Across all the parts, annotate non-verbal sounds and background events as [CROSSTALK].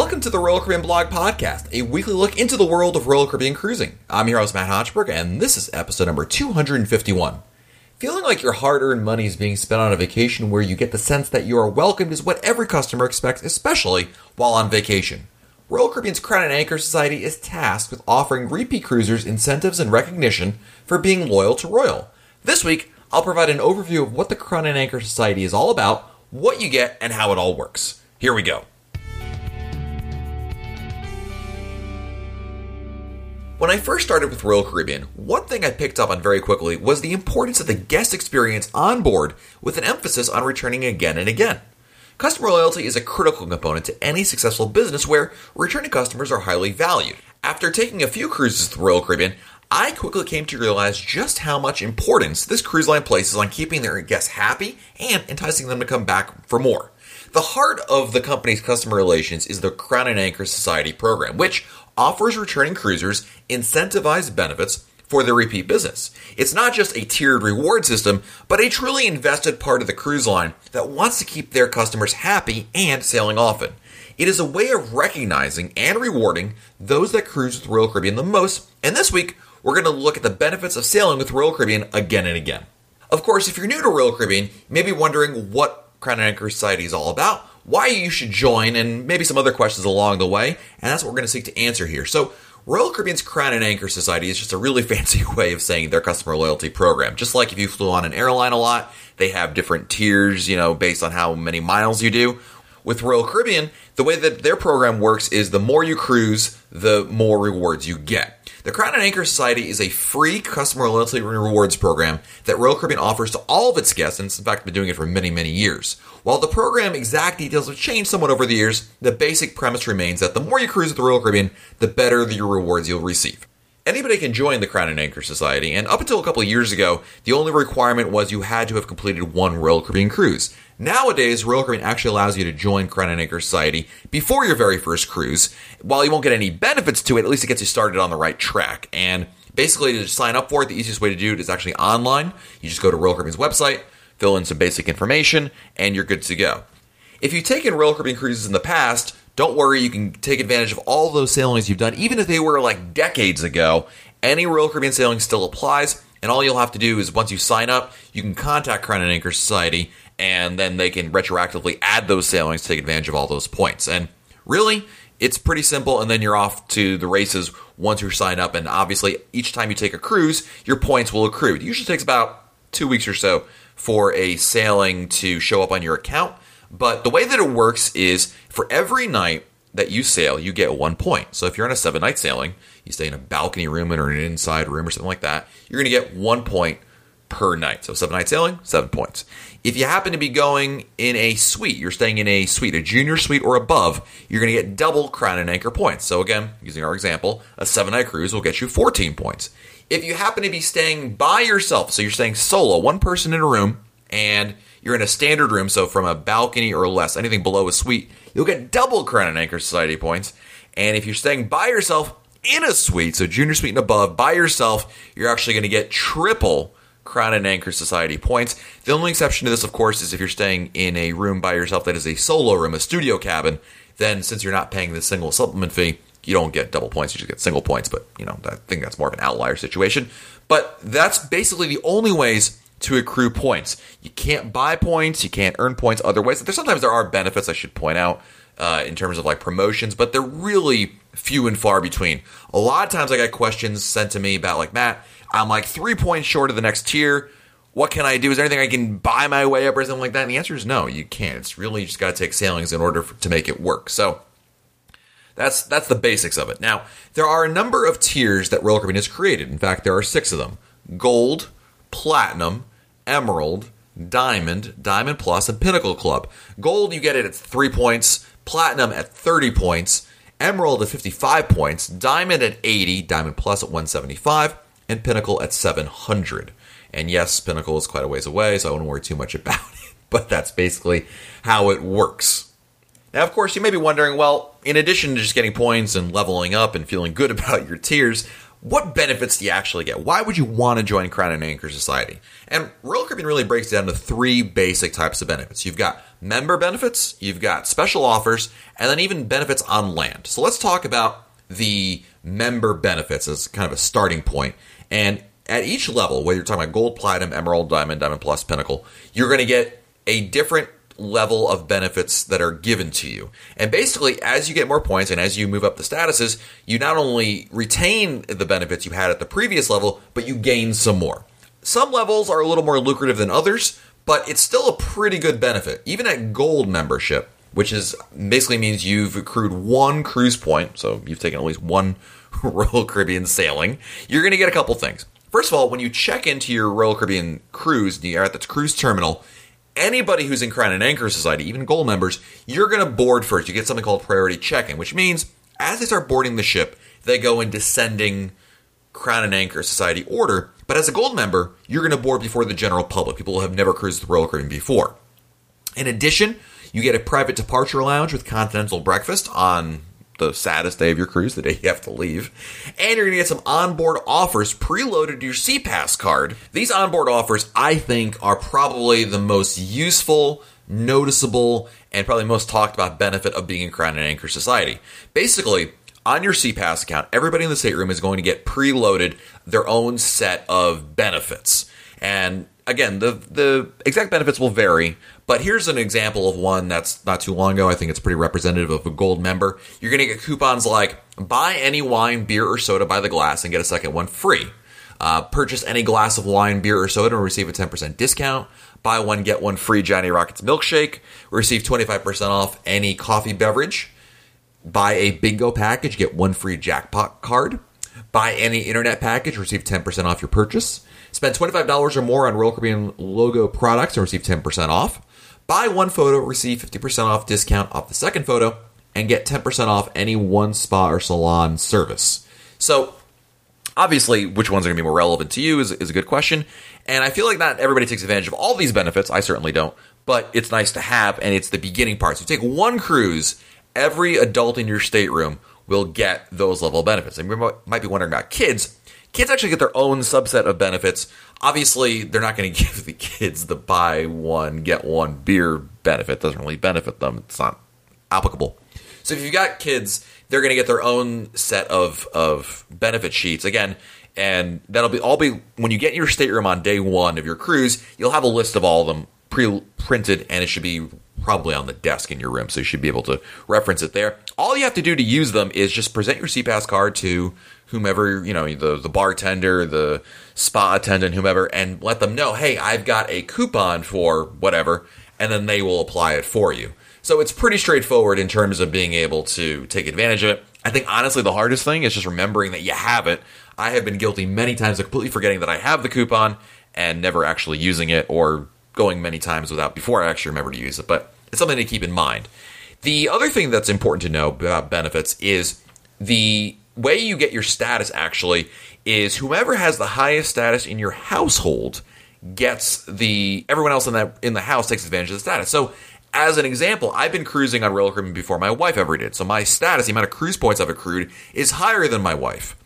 Welcome to the Royal Caribbean Blog Podcast, a weekly look into the world of Royal Caribbean cruising. I'm your host, Matt Hochberg, and this is episode number 251. Feeling like your hard earned money is being spent on a vacation where you get the sense that you are welcomed is what every customer expects, especially while on vacation. Royal Caribbean's Crown and Anchor Society is tasked with offering repeat cruisers incentives and recognition for being loyal to Royal. This week, I'll provide an overview of what the Crown and Anchor Society is all about, what you get, and how it all works. Here we go. When I first started with Royal Caribbean, one thing I picked up on very quickly was the importance of the guest experience on board with an emphasis on returning again and again. Customer loyalty is a critical component to any successful business where returning customers are highly valued. After taking a few cruises with Royal Caribbean, I quickly came to realize just how much importance this cruise line places on keeping their guests happy and enticing them to come back for more. The heart of the company's customer relations is the Crown and Anchor Society program, which offers returning cruisers incentivized benefits for their repeat business. It's not just a tiered reward system, but a truly invested part of the cruise line that wants to keep their customers happy and sailing often. It is a way of recognizing and rewarding those that cruise with Royal Caribbean the most, and this week we're going to look at the benefits of sailing with Royal Caribbean again and again. Of course, if you're new to Royal Caribbean, you may be wondering what Crown and Anchor Society is all about, why you should join, and maybe some other questions along the way, and that's what we're going to seek to answer here. So, Royal Caribbean's Crown and Anchor Society is just a really [LAUGHS] fancy way of saying their customer loyalty program. Just like if you flew on an airline a lot, they have different tiers, you know, based on how many miles you do. With Royal Caribbean, the way that their program works is the more you cruise, the more rewards you get. The Crown and Anchor Society is a free customer loyalty rewards program that Royal Caribbean offers to all of its guests, and it's in fact been doing it for many, many years. While the program exact details have changed somewhat over the years, the basic premise remains that the more you cruise with the Royal Caribbean, the better the rewards you'll receive. Anybody can join the Crown and Anchor Society, and up until a couple of years ago, the only requirement was you had to have completed one Royal Caribbean cruise. Nowadays, Royal Caribbean actually allows you to join Crown and Anchor Society before your very first cruise. While you won't get any benefits to it, at least it gets you started on the right track. And basically, to sign up for it, the easiest way to do it is actually online. You just go to Royal Caribbean's website, fill in some basic information, and you're good to go. If you've taken Royal Caribbean cruises in the past, don't worry, you can take advantage of all those sailings you've done, even if they were like decades ago. Any Royal Caribbean sailing still applies, and all you'll have to do is once you sign up, you can contact Crown and Anchor Society, and then they can retroactively add those sailings to take advantage of all those points. And really, it's pretty simple, and then you're off to the races once you're signed up. And obviously, each time you take a cruise, your points will accrue. It usually takes about two weeks or so for a sailing to show up on your account. But the way that it works is for every night that you sail, you get one point. So if you're on a seven night sailing, you stay in a balcony room or an inside room or something like that, you're going to get one point per night. So seven night sailing, seven points. If you happen to be going in a suite, you're staying in a suite, a junior suite or above, you're going to get double crown and anchor points. So again, using our example, a seven night cruise will get you 14 points. If you happen to be staying by yourself, so you're staying solo, one person in a room, and you're in a standard room, so from a balcony or less, anything below a suite, you'll get double Crown and Anchor Society points. And if you're staying by yourself in a suite, so junior suite and above, by yourself, you're actually going to get triple Crown and Anchor Society points. The only exception to this, of course, is if you're staying in a room by yourself that is a solo room, a studio cabin, then since you're not paying the single supplement fee, you don't get double points, you just get single points, but you know, I think that's more of an outlier situation. But that's basically the only ways to accrue points. You can't buy points, you can't earn points other ways. There's sometimes there are benefits I should point out uh, in terms of like promotions, but they're really few and far between. A lot of times I get questions sent to me about like Matt, I'm like three points short of the next tier. What can I do? Is there anything I can buy my way up or something like that? And the answer is no, you can't. It's really just got to take sailings in order for, to make it work. So that's that's the basics of it. Now there are a number of tiers that Royal Caribbean has created. In fact, there are six of them: gold, platinum, emerald, diamond, diamond plus, and pinnacle club. Gold, you get it at three points. Platinum at 30 points. Emerald at 55 points. Diamond at 80. Diamond plus at 175. And pinnacle at 700. And yes, pinnacle is quite a ways away, so I won't worry too much about [LAUGHS] it. But that's basically how it works. Now, of course, you may be wondering well, in addition to just getting points and leveling up and feeling good [LAUGHS] about your tiers, what benefits do you actually get? Why would you want to join Crown and Anchor Society? And Royal Caribbean really breaks down to three basic types of benefits. You've got member benefits, you've got special offers, and then even benefits on land. So let's talk about the member benefits as kind of a starting point. And at each level, whether you're talking about gold, platinum, emerald, diamond, diamond plus, pinnacle, you're going to get a different level of benefits that are given to you. And basically, as you get more points and as you move up the statuses, you not only retain the benefits you had at the previous level, but you gain some more. Some levels are a little more lucrative than others, but it's still a pretty good benefit. Even at gold membership, which is basically means you've accrued one cruise point, so you've taken at least one [LAUGHS] Royal Caribbean sailing, you're going to get a couple things. First of all, when you check into your Royal Caribbean cruise, you're uh, at the cruise terminal, anybody who's in Crown and Anchor Society, even gold members, you're going to board first. You get something called priority check-in, which means as they start boarding the ship, they go in descending Crown and Anchor Society order. But as a gold member, you're going to board before the general public, people who have never cruised the Royal Caribbean before. In addition, you get a private departure lounge with continental breakfast on the saddest day of your cruise, the day you have to leave. And you're going to get some onboard offers preloaded to your SeaPass card. These onboard offers, I think, are probably the most useful, noticeable, and probably most talked about benefit of being in Crown and Anchor Society. Basically, on your SeaPass account, everybody in the stateroom is going to get preloaded their own set of benefits. And again, the the exact benefits will vary, but here's an example of one that's not too long ago. I think it's pretty representative of a gold member. You're going to get coupons like buy any wine, beer, or soda by the glass and get a second one free. Uh, purchase any glass of wine, beer, or soda and receive a 10% discount. Buy one, get one free Johnny Rockets milkshake. Receive 25% off any coffee beverage. Buy a bingo package, get one free jackpot card. Buy any internet package, receive 10% off your purchase. Spend $25 or more on Royal Caribbean logo products and receive 10% off. Buy one photo, receive 50% off discount off the second photo, and get 10% off any one spa or salon service. So, obviously, which ones are going to be more relevant to you is, is a good question. And I feel like not everybody takes advantage of all these benefits. I certainly don't. But it's nice to have, and it's the beginning part. So, take one cruise, every adult in your stateroom will get those level benefits. And you might be wondering about kids. Kids actually get their own subset of benefits. Obviously they're not going [LAUGHS] to give the kids the buy one get one beer benefit. It doesn't really benefit them. It's not applicable. So if you've got kids they're going to get their own set of of benefit sheets. Again and that'll be all be when you get in your stateroom on day one of your cruise you'll have a list of all of them pre-printed and it should be probably on the desk in your room so you should be able to reference it there all you have to do to use them is just present your SeaPass card to whomever, you know, the, the bartender, the spa attendant, whomever, and let them know, hey, I've got a coupon for whatever, and then they will apply it for you. So it's pretty straightforward in terms of being able to take advantage of it. I think honestly the hardest thing is just remembering that you have it. I have been guilty many times of completely forgetting that I have the coupon and never actually using it or going many times without before I actually remember to use it. But it's something to keep in mind. The other thing that's important to know about benefits is the way you get your status actually is whoever has the highest status in your household gets the everyone else in that in the house takes advantage of the status. So as an example, I've been cruising on Royal Caribbean before my wife ever did. So my status, the amount of cruise points I've accrued, is higher than my wife.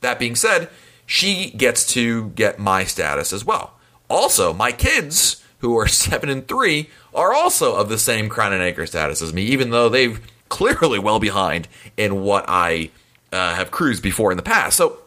That being said, she gets to get my status as well. Also, my kids, who are [LAUGHS] seven and three, are also of the same crown and anchor status as me, even though they've clearly well behind in what I uh, have cruised before in the past. So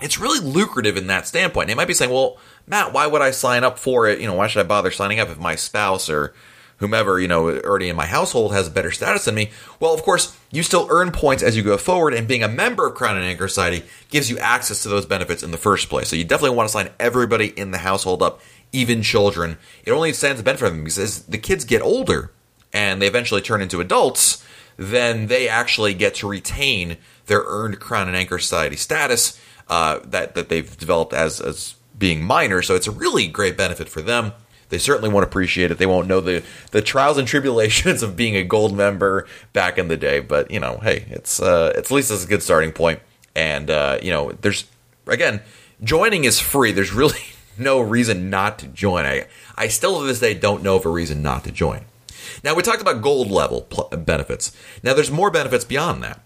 it's really lucrative in that standpoint. They might be saying, well, Matt, why would I sign up for it? You know, why should I bother signing up if my spouse or whomever, you know, already in my household has a better status than me? Well, of course, you still earn points as you go forward, and being a member of Crown and Anchor Society gives you access to those benefits in the first place. So you definitely want to sign everybody in the household up, even children. It only stands to benefit for them because as the kids get older and they eventually turn into adults, then they actually get to retain their earned Crown and Anchor Society status uh, that that they've developed as as being minor. So it's a really great benefit for them. They certainly won't appreciate it. They won't know the the trials and tribulations of being a gold member back in the day. But you know, hey, it's uh, it's at least it's a good starting point. And uh, you know, there's again, joining is free. There's really no reason not to join. I I still to this day don't know of a reason not to join. Now we talked about gold level pl- benefits. Now there's more benefits beyond that.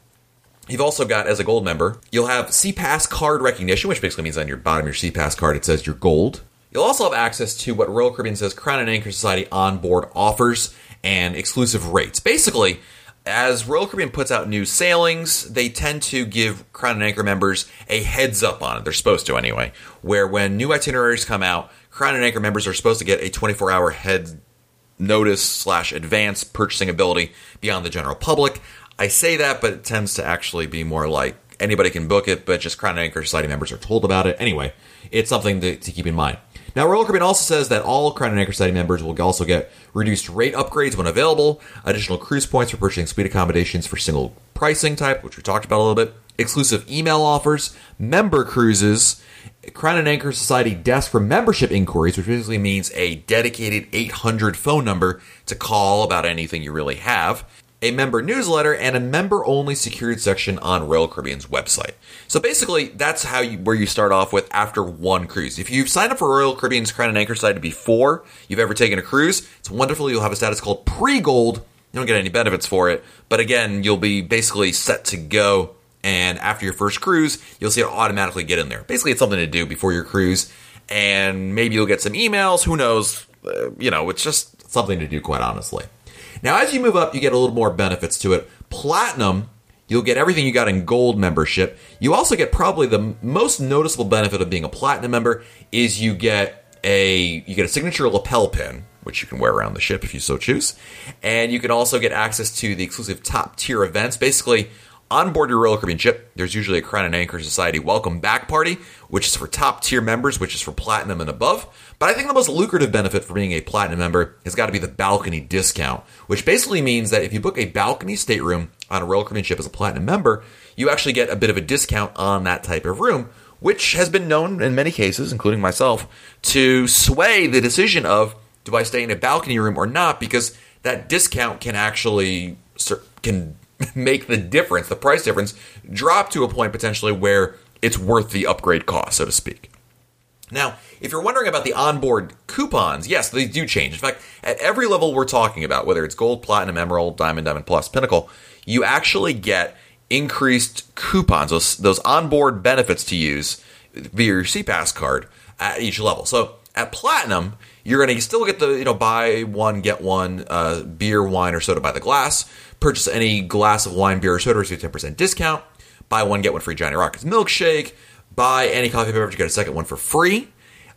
You've also got, as a gold member, you'll have SeaPass card recognition, which basically means on your bottom of your SeaPass card it says you're gold. You'll also have access to what Royal Caribbean says Crown and Anchor Society onboard offers and exclusive rates. Basically, as Royal Caribbean puts out new sailings, they tend to give Crown and Anchor members a heads up on it. They're supposed to anyway. Where when new itineraries come out, Crown and Anchor members are supposed to get a 24 hour head notice slash advance purchasing ability beyond the general public. I say that, but it tends to actually be more like anybody can book it, but just Crown and Anchor Society members are told about it. Anyway, it's something to, to keep in mind. Now, Royal Caribbean also says that all Crown and Anchor Society members will also get reduced rate upgrades when available, additional cruise points for purchasing suite accommodations for single pricing type, which we talked about a little bit, exclusive email offers, member cruises, Crown and Anchor Society desk for membership inquiries, which basically means a dedicated 800 phone number to call about anything you really have, a member newsletter, and a member only secured section on Royal Caribbean's website. So basically, that's how you, where you start off with after one cruise. If you've signed up for Royal Caribbean's Crown and Anchor Society before you've ever taken a cruise, it's wonderful. You'll have a status called pre gold. You don't get any benefits for it, but again, you'll be basically set to go and after your first cruise, you'll see it automatically get in there. Basically, it's something to do before your cruise, and maybe you'll get some emails. Who knows? Uh, you know, it's just something to do, quite honestly. Now, as you move up, you get a little more benefits to it. Platinum, you'll get everything you got in gold membership. You also get probably the most noticeable benefit of being a platinum member is you get a you get a signature lapel pin which you can wear around the ship if you so choose. And you can also get access to the exclusive top tier events. Basically, on board your Royal Caribbean ship, there's usually a Crown and Anchor Society welcome back party, which is for top tier members, which is for platinum and above. But I think the most lucrative benefit for being a platinum member has got to be the balcony discount, which basically means that if you book a balcony stateroom on a Royal Caribbean ship as a platinum member, you actually get a bit of a discount on that type of room, which has been known in many cases, including myself, to sway the decision of do I stay in a balcony room or not, because that discount can actually can [LAUGHS] make the difference, the price difference, drop to a point potentially where it's worth the upgrade cost, so to speak. Now, if you're wondering about the onboard coupons, yes, they do change. In fact, at every level we're talking about, whether it's gold, platinum, emerald, diamond, diamond plus, pinnacle, you actually get increased coupons, those, those onboard benefits to use via your SeaPass card at each level. So at platinum, you're going to still get the you know buy one get one uh, beer, wine, or soda by the glass. Purchase any glass of wine, beer, or soda, receive 10% discount. Buy one, get one free Johnny Rockets milkshake. Buy any coffee beverage, get a second one for free.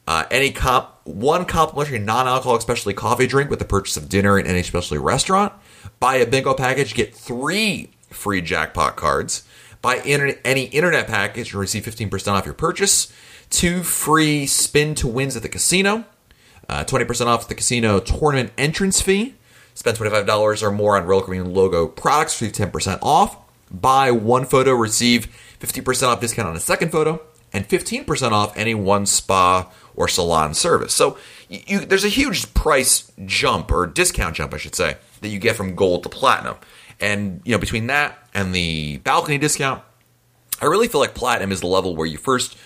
Uh, any comp, one complimentary non-alcoholic specialty coffee drink with the purchase of dinner in any specialty restaurant. Buy a bingo package, get three free jackpot cards. Buy any internet package and receive 15% off your purchase. Two free spin to wins at the casino. Uh, 20% off the casino tournament entrance fee. Spend $25 or more on Royal Caribbean logo products, receive 10% off. Buy one photo, receive 50% off discount on a second photo, and 15% off any one spa or salon service. So you, there's a huge price jump or discount jump, I should say, that you get from gold to platinum. And you know, between that and the balcony discount, I really feel like platinum is the level where you first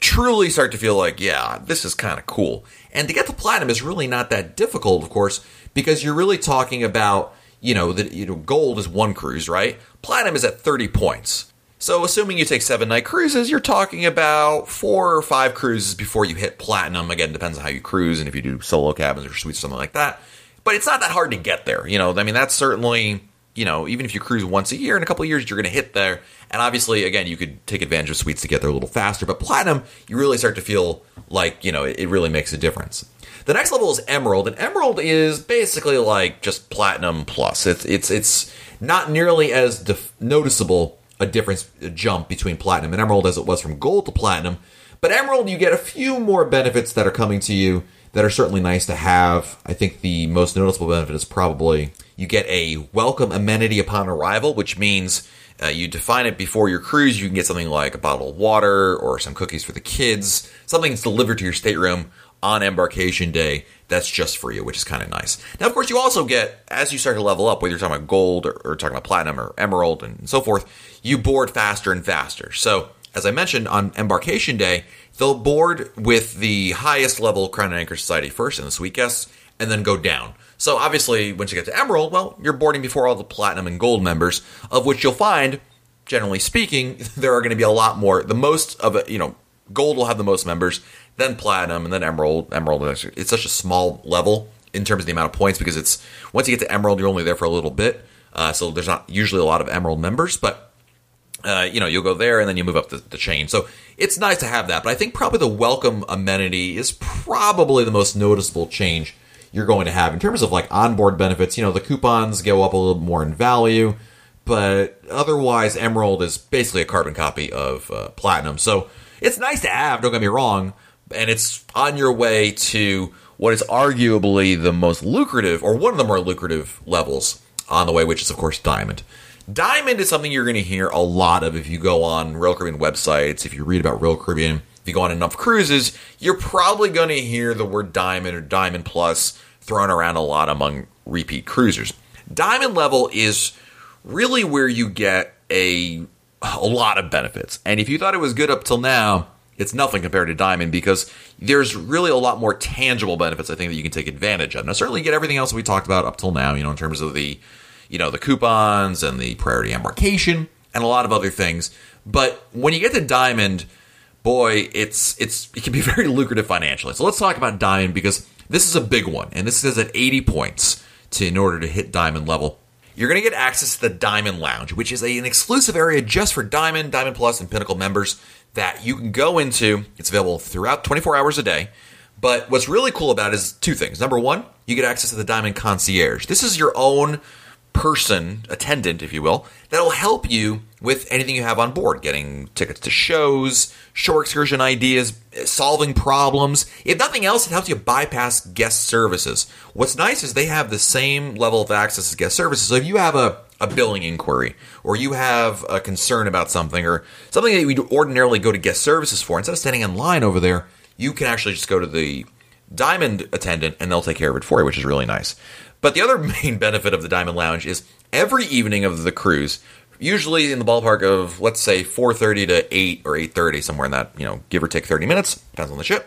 truly start to feel like, yeah, this is kind of cool. And to get to platinum is really not that difficult, of course, because you're really talking about, you know, that you know, gold is one cruise, right? Platinum is at 30 points. So assuming you take seven night cruises, you're talking about four or five cruises before you hit platinum. Again, depends on how you cruise and if you do solo cabins or suites or something like that. But it's not that hard to get there. You know, I mean, that's certainly you know, even if you cruise once a year, in a couple of years, you're going to hit there. And obviously, again, you could take advantage of suites to get there a little faster. But platinum, you really start to feel like, you know, it, really makes a difference. The next level is emerald, and emerald is basically like just platinum plus. It's it's it's not nearly as def- noticeable a difference a jump between platinum and emerald as it was from gold to platinum. But emerald, you get a few more benefits that are coming to you that are certainly nice to have. I think the most noticeable benefit is probably you get a welcome amenity upon arrival, which means uh, you define it before your cruise. You can get something like a bottle of water or some cookies for the kids, something that's delivered to your stateroom on embarkation day that's just for you, which is kind of nice. Now, of course, you also get, as you start to level up, whether you're talking about gold or, or talking about platinum or emerald and so forth, you board faster and faster. So, as I mentioned, on embarkation day, they'll board with the highest level Crown and Anchor Society first and the suite guests, and then go down. So obviously, once you get to Emerald, well, you're boarding before all the Platinum and Gold members, of which you'll find generally speaking, [LAUGHS] there are going to be a lot more. The most of it, you know, gold will have the most members, then platinum, and then emerald. Emerald, it's such a small level in terms of the amount of points because it's once you get to emerald, you're only there for a little bit. Uh, so there's not usually a lot of emerald members, but uh, you know you'll go there and then you move up the, the, chain. So it's nice to have that. But I think probably the welcome amenity is probably the most noticeable change you're going to have in terms of like onboard benefits. You know the coupons go up a little more in value, but otherwise Emerald is basically a carbon copy of uh, Platinum. So it's nice to have. Don't get me wrong, and it's on your way to what is arguably the most lucrative or one of the more lucrative levels on the way, which is, of course, Diamond. Diamond is something you're going to hear a lot of if you go on Royal Caribbean websites, if you read about Royal Caribbean, if you go on enough cruises, you're probably going to hear the word Diamond or Diamond Plus thrown around a lot among repeat cruisers. Diamond level is really where you get a a lot of benefits. And if you thought it was good up till now, it's nothing compared to Diamond because there's really a lot more tangible benefits I think that you can take advantage of. Now certainly you get everything else we talked about up till now, you know, in terms of the you know, the coupons and the priority embarkation and a lot of other things. But when you get to Diamond, boy, it's it's it can be [LAUGHS] very lucrative financially. So let's talk about Diamond because this is a big one, and this is at 80 points to in order to hit Diamond level. You're going to get access to the Diamond Lounge, which is a, an exclusive area just for Diamond, Diamond Plus, and Pinnacle members that you can go into. It's available throughout 24 hours a day. But what's really cool about it is two things. Number one, you get access to the Diamond Concierge. This is your own person, attendant, if you will, that'll help you with anything you have on board getting tickets to shows, shore excursion ideas, solving problems. If nothing else, it helps you bypass guest services. What's nice is they have the same level of access as guest services. So if you have a, a billing inquiry or you have a concern about something or something that you would ordinarily go to guest services for, instead of standing in line over there, you can actually just go to the diamond attendant and they'll take care of it for you, which is really nice. But the other [LAUGHS] main benefit of the Diamond Lounge is every evening of the cruise, usually in the ballpark of let's say 4:30 to 8 or 8:30 somewhere in that, you know, give or take 30 minutes, depends on the ship.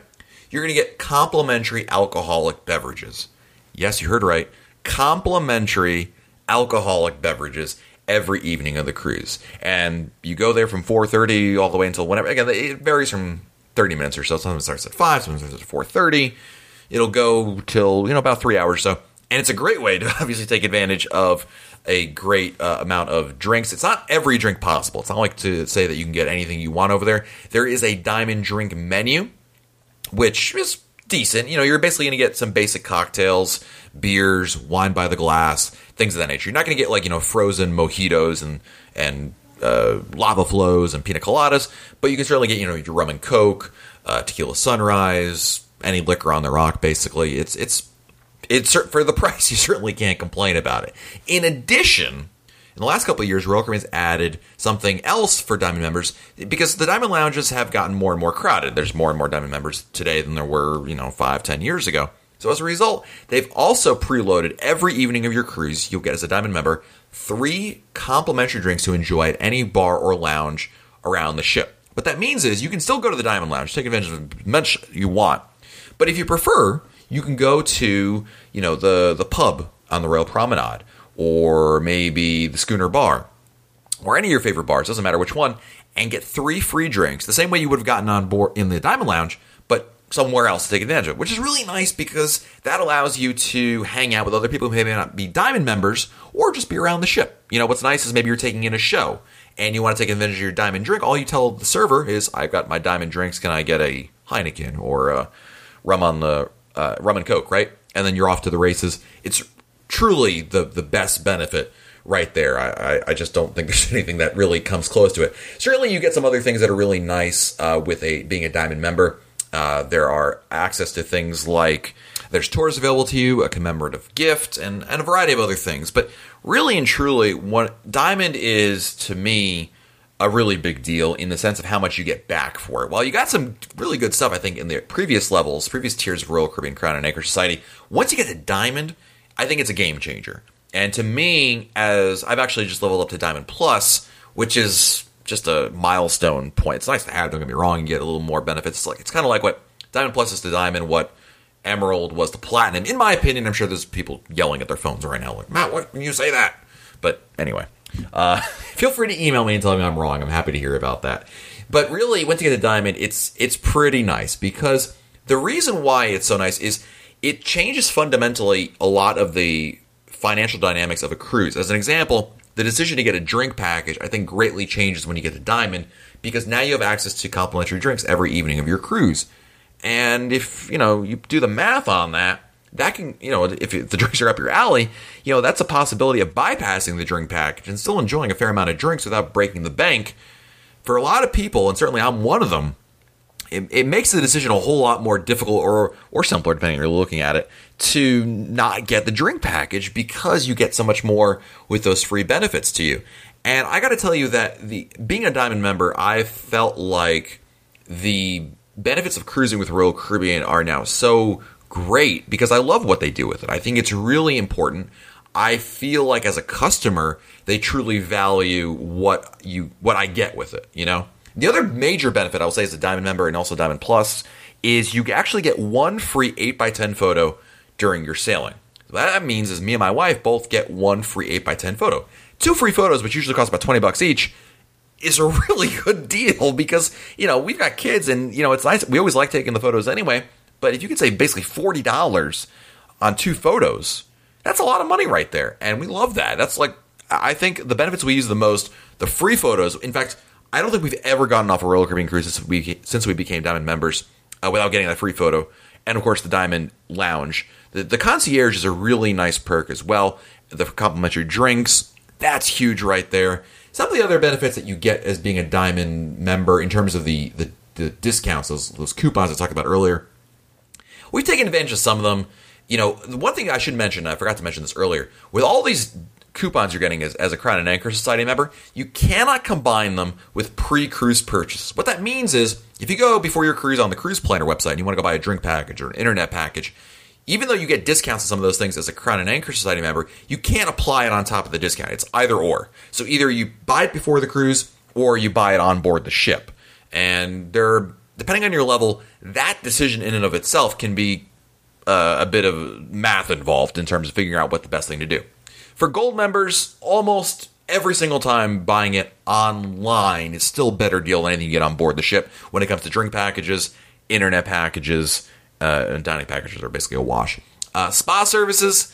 You're going to get complimentary alcoholic beverages. Yes, you heard right. Complimentary alcoholic beverages every evening of the cruise. And you go there from 4:30 all the way until whenever. Again, it varies from 30 minutes or so. Sometimes it starts at 5, sometimes it starts at 4:30. It'll go till, you know, about 3 hours or so and it's a great way to [LAUGHS] obviously take advantage of a great uh, amount of drinks. It's not every drink possible. It's not like to say that you can get anything you want over there. There is a diamond drink menu, which is decent. You know, you're basically going to get some basic cocktails, beers, wine by the glass, things of that nature. You're not going to get like you know frozen mojitos and and uh, lava flows and pina coladas, but you can certainly get you know your rum and coke, uh, tequila sunrise, any liquor on the rock. Basically, it's it's it's for the [LAUGHS] price, you certainly can't complain about it. In addition, in the last couple of years, Royal Caribbean's added something else for Diamond members because the Diamond lounges have gotten more and more crowded. There's more and more Diamond members today than there were, you know, five, ten years ago. So as a result, they've also preloaded every evening of your cruise. You'll get as a Diamond member three complimentary drinks to enjoy at any bar or lounge around the ship. What that means is you can still go to the Diamond Lounge, take advantage of as much you want. But if you prefer, you can go to you know the the pub on the Royal Promenade or maybe the Schooner Bar or any of your favorite bars doesn't matter which one and get three free drinks the same way you would have gotten on board in the Diamond Lounge but somewhere else to take advantage of which is really nice because that allows you to hang out with other people who may not be Diamond members or just be around the ship. You know what's nice is maybe you're taking in a show and you want to take advantage of your diamond drink. All you tell the server is I've got my diamond drinks. Can I get a Heineken or a rum on the uh, rum and coke, right? And then you're off to the races. It's truly the the best benefit right there. I, I, I, just don't think [LAUGHS] there's anything that really comes close to it. Certainly, you get some other things that are really nice uh, with a being a diamond member. Uh, there are access to things like there's tours available to you, a commemorative gift, and, and a variety of other things. But really and truly, what diamond is to me a really big deal in the sense of how much you get back for it. While you got some really good stuff, I think, in the previous levels, previous tiers of Royal Caribbean Crown and Anchor Society, once you get to Diamond, I think it's a game changer. And to me, as I've actually just leveled up to Diamond Plus, which is just a milestone point. It's nice to have, don't get me wrong, and get a little more benefits. It's like it's kind of like what Diamond Plus is to Diamond, what Emerald was to Platinum. In my opinion, I'm sure there's people yelling at their phones right now, like, Matt, what can you say that? But anyway, uh, [LAUGHS] feel free to email me and tell me I'm wrong. I'm happy to hear about that. But really, once you get a diamond, it's it's pretty nice because the reason why it's so nice is it changes fundamentally a lot of the financial dynamics of a cruise. As an example, the decision to get a drink package, I think, greatly changes when you get the diamond because now you have access to complimentary drinks every evening of your cruise. And if you know you do the math on that, that can you know if the drinks are up your alley, you know that's a possibility of bypassing the drink package and still enjoying a fair amount of drinks without breaking the bank. For a lot of people, and certainly I'm one of them, it, it, makes the decision a whole lot more difficult or or simpler depending on you're looking at it to not get the drink package because you get so much more with those free benefits to you. And I got to tell you that the being a diamond member, I felt like the benefits of cruising with Royal Caribbean are now so great because I love what they do with it. I think it's really important. I feel like as a customer, they truly value what you what I get with it, you know? The other major benefit I will say as a Diamond member and also Diamond Plus is you actually get one free 8x10 photo during your sailing. What that means is me and my wife both get one free 8x10 photo. Two free photos, which usually cost about 20 bucks each, is a [LAUGHS] really good deal because, you know, we've got kids and, you know, it's nice. We always like taking the photos anyway. But if you could save basically $40 on two photos, that's a lot of money right there. And we love that. That's like, I think the benefits we use the most, the free photos. In fact, I don't think we've ever gotten off a Royal Caribbean cruise since we since we became Diamond members uh, without getting that free photo. And of course, the Diamond Lounge. The, the concierge is a really nice perk as well. The complimentary drinks, that's huge right there. Some of the other benefits that you get as being a Diamond member in terms of the, the, the discounts, those, those coupons I talked about earlier, we've taken advantage of some of them. You know, one thing I should mention, I forgot to mention this earlier, with all these coupons you're getting as, as a Crown and Anchor Society member, you cannot combine them with pre cruise purchases. What that means is if you go before your cruise on the Cruise Planner website and you want to go buy a drink package or an internet package, even though you get discounts on some of those things as a Crown and Anchor Society member, you can't apply it on top of the discount. It's either or. So either you buy it before the cruise or you buy it on board the ship. And there, depending on your level, that decision in and of itself can be uh, a bit of math involved in terms of figuring out what the best thing to do. For gold members, almost every single time buying it online is still a better deal than anything you get on board the ship when it comes to drink packages, internet packages, uh, and dining packages are basically a wash. Uh, spa services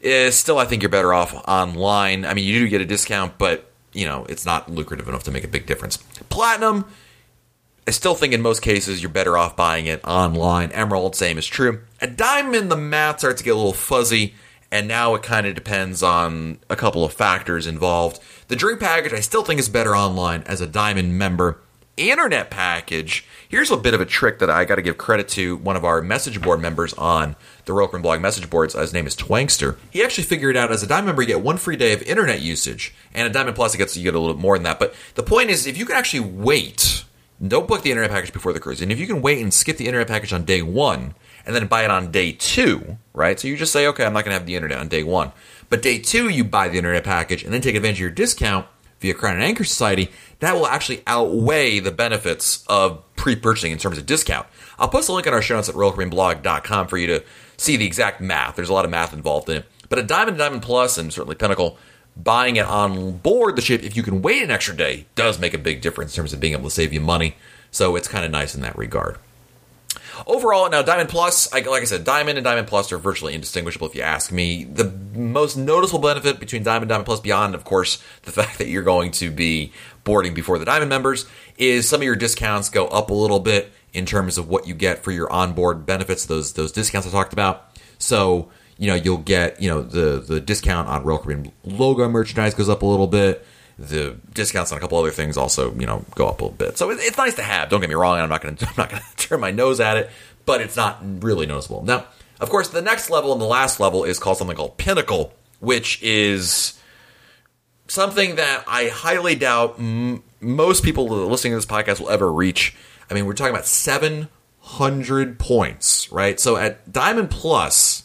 is still, I think, you're better off online. I mean, you do get a discount, but you know it's not lucrative enough to make a big difference. Platinum, I still think in most cases you're better off buying it online. Emerald, same is true. A diamond, the math starts to get a little fuzzy and now it kind of depends on a couple of factors involved. The drink package, I still think is better online as a Diamond member. Internet package, here's a bit of a trick that I got to give credit to one of our message board members on the Roper Blog message boards. His name is Twangster. He actually figured out as a Diamond member, you get one free day of internet usage, and a Diamond Plus, it gets you get a little more than that. But the point is, if you can actually wait, don't book the internet package before the cruise, and if you can wait and skip the internet package on day one, and then buy it on day two, right? So you just say, okay, I'm not going to have the internet on day one. But day two, you buy the internet package and then take advantage of your discount via Crown and Anchor Society. That will actually outweigh the benefits of pre purchasing in terms of discount. I'll post a link on our show notes at royalcaribbeanblog.com for you to see the exact math. There's a lot of math involved in it. But a Diamond Diamond Plus, and certainly Pinnacle, buying it on board the ship, if you can wait an extra day, does make a big difference in terms of being able to save you money. So it's kind of nice in that regard. Overall, now Diamond Plus, like I said, Diamond and Diamond Plus are virtually indistinguishable if you ask me. The most noticeable benefit between Diamond and Diamond Plus, beyond, of course, the [LAUGHS] fact that you're going to be boarding before the Diamond members, is some of your discounts go up a little bit in terms of what you get for your onboard benefits, those those discounts I talked about. So, you know, you'll get, you know, the the discount on Royal Caribbean logo merchandise goes up a little bit the discounts on a couple other things also you know go up a little bit. So it's nice to have. Don't get me wrong. I'm not going [LAUGHS] to I'm not going [LAUGHS] to turn my nose at it, but it's not really noticeable. Now, of course, the next level and the last level is called something called Pinnacle, which is something that I highly doubt m- most people listening to this podcast will ever reach. I mean, we're talking about 700 points, right? So at Diamond Plus,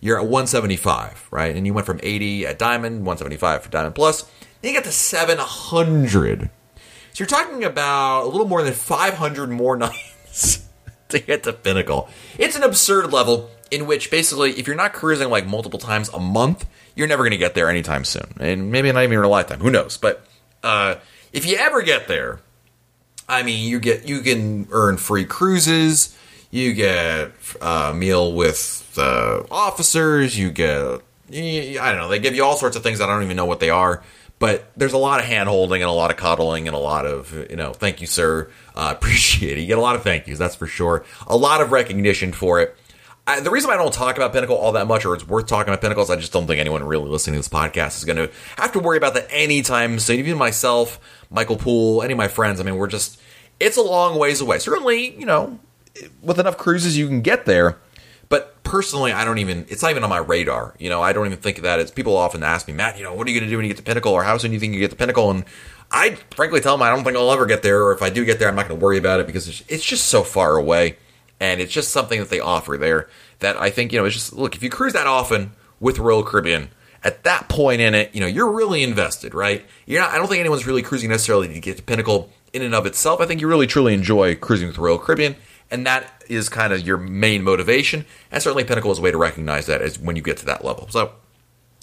you're at 175, right? And you went from 80 at Diamond, 175 for Diamond Plus. Then you get to 700. So you're talking about a little more than 500 more [LAUGHS] nights to get to Pinnacle. It's an absurd level in which basically, if you're not cruising like multiple times a month, you're never going to get there anytime soon. And maybe not even in a lifetime. Who knows? But Uh, if you ever get there, I mean, you get you can earn free cruises. You get a meal with the officers. You get I don't know. They give you all sorts of things. I don't even know what they are. But there's a lot of hand holding and a lot of coddling and a lot of, you know, thank you, sir. Uh, [LAUGHS] appreciate it. You get a lot of thank yous, that's for sure. A lot of recognition for it. I, the reason I don't talk about Pinnacle all that much, or it's worth talking about Pinnacle, is I just don't think anyone really listening to this podcast is going to have to worry about that anytime soon. Even myself, Michael Poole, any of my friends, I mean, we're just, it's a long ways away. Certainly, you know, with enough cruises, you can get there. But personally, I don't even, it's not even on my radar. You know, I don't even think of that as people often ask me, Matt, you know, what are you going to do when you get to Pinnacle or how soon do you think you get to Pinnacle? And I frankly tell them I don't think I'll ever get there. Or if I do get there, I'm not going to worry about it because it's just so far away. And it's just something that they offer there that I think, you know, it's just, look, if you cruise that often with Royal Caribbean, at that point in it, you know, you're really invested, right? You're not, I don't think anyone's really cruising necessarily to get to Pinnacle in and of itself. I think you really truly enjoy cruising with Royal Caribbean and that is kind of your main motivation. And certainly Pinnacle is a way to recognize that as when you get to that level. So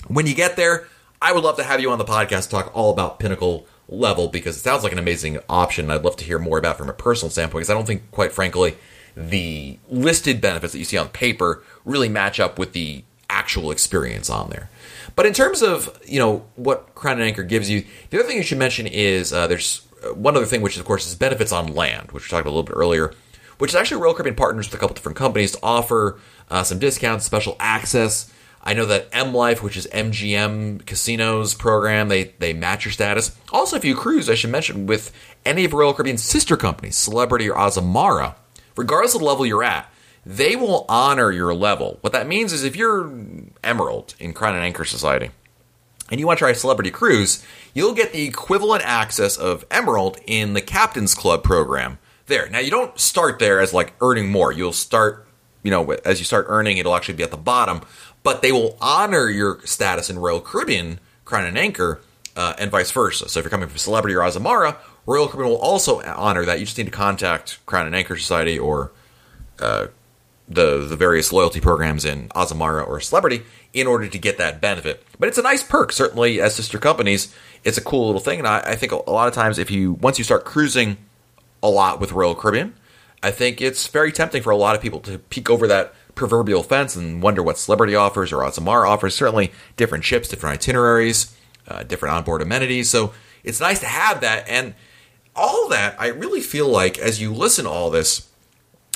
when you get there, I would love to have you on the podcast talk all about Pinnacle level because it sounds like an amazing option. I'd love to hear more about from a personal standpoint because I don't think, quite frankly, the listed benefits that you see on paper really match up with the actual experience on there. But in terms of you know what Crown and Anchor gives you, the other thing you should mention is uh, there's uh, one other thing, which of course is benefits on land, which we talked about a little bit earlier which is actually Royal Caribbean partners with a couple different companies to offer uh, some discounts, special access. I know that M Life, which is MGM Casinos program, they they match your status. Also, if you cruise, I should mention with any of Royal Caribbean's sister companies, Celebrity or Azamara, regardless of the level you're at, they will honor your level. What that means is if you're Emerald in Crown and Anchor Society, and you want to try a celebrity cruise, you'll get the equivalent access of Emerald in the Captain's Club program, there. Now you don't start there as like earning more. You'll start, you know, as you start earning, it'll actually be at the bottom. But they will honor your status in Royal Caribbean, Crown and Anchor, uh, and vice versa. So if you're coming from Celebrity or Azamara, Royal Caribbean will also honor that. You just need to contact Crown and Anchor Society or uh, the the various loyalty programs in Azamara or Celebrity in order to get that benefit. But it's a nice perk, certainly as sister companies. It's a cool little thing, and I, I think a lot of times if you once you start cruising a lot with Royal Caribbean. I think it's very tempting for a lot of people to peek over that proverbial fence and wonder what Celebrity offers or Azamara offers. Certainly different ships, different itineraries, uh, different onboard amenities. So it's nice to have that. And all that, I really feel like as you listen to all this,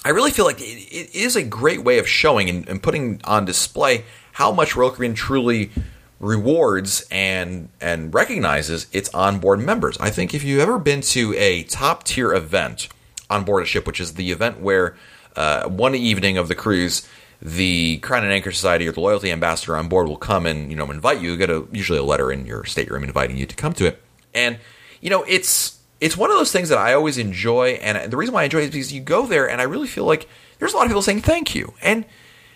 I really feel like it, it is a great way of showing and, and putting on display how much Royal Caribbean truly rewards and and recognizes its onboard members. I think if you've ever been to a top tier event on board a ship, which is the event where uh, one evening of the cruise, the Crown and Anchor Society or the loyalty ambassador on board will come and you know invite you. You get a usually a letter in your stateroom inviting you to come to it, and you know it's it's one of those things that I always enjoy, and the reason why I enjoy it is because you go there and I really feel like there's a lot of people saying thank you, and